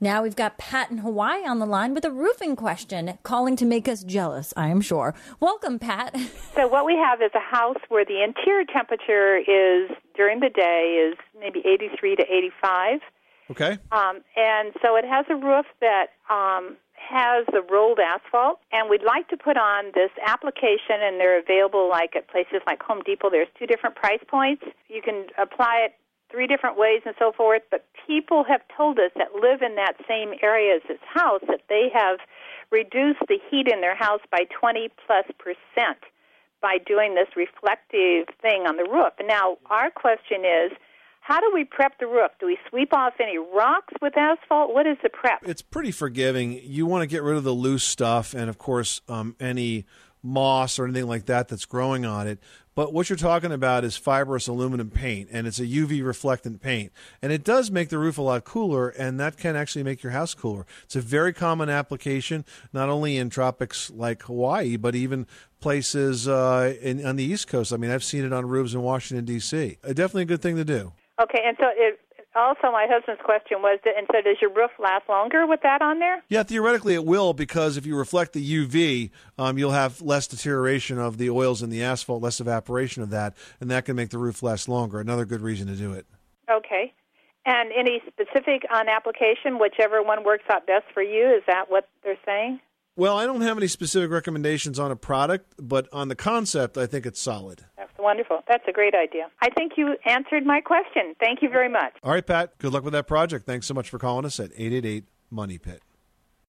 Now we've got Pat in Hawaii on the line with a roofing question, calling to make us jealous, I am sure. Welcome, Pat. So what we have is a house where the interior temperature is during the day is maybe 83 to 85. Okay. Um, and so it has a roof that um, has the rolled asphalt, and we'd like to put on this application, and they're available like at places like Home Depot. There's two different price points. You can apply it three different ways and so forth, but people have told us that live in that same area as this house that they have reduced the heat in their house by 20 plus percent by doing this reflective thing on the roof. Now our question is, how do we prep the roof? Do we sweep off any rocks with asphalt? What is the prep? It's pretty forgiving. You want to get rid of the loose stuff and, of course, um, any moss or anything like that that's growing on it. But what you're talking about is fibrous aluminum paint, and it's a UV reflectant paint. And it does make the roof a lot cooler, and that can actually make your house cooler. It's a very common application, not only in tropics like Hawaii, but even places uh, in, on the East Coast. I mean, I've seen it on roofs in Washington, D.C. Uh, definitely a good thing to do. Okay, and so it, also my husband's question was, that, and so does your roof last longer with that on there? Yeah, theoretically it will because if you reflect the UV, um, you'll have less deterioration of the oils in the asphalt, less evaporation of that, and that can make the roof last longer. Another good reason to do it. Okay. And any specific on application, whichever one works out best for you, is that what they're saying? Well, I don't have any specific recommendations on a product, but on the concept, I think it's solid. Wonderful. That's a great idea. I think you answered my question. Thank you very much. All right, Pat. Good luck with that project. Thanks so much for calling us at 888 Money Pit.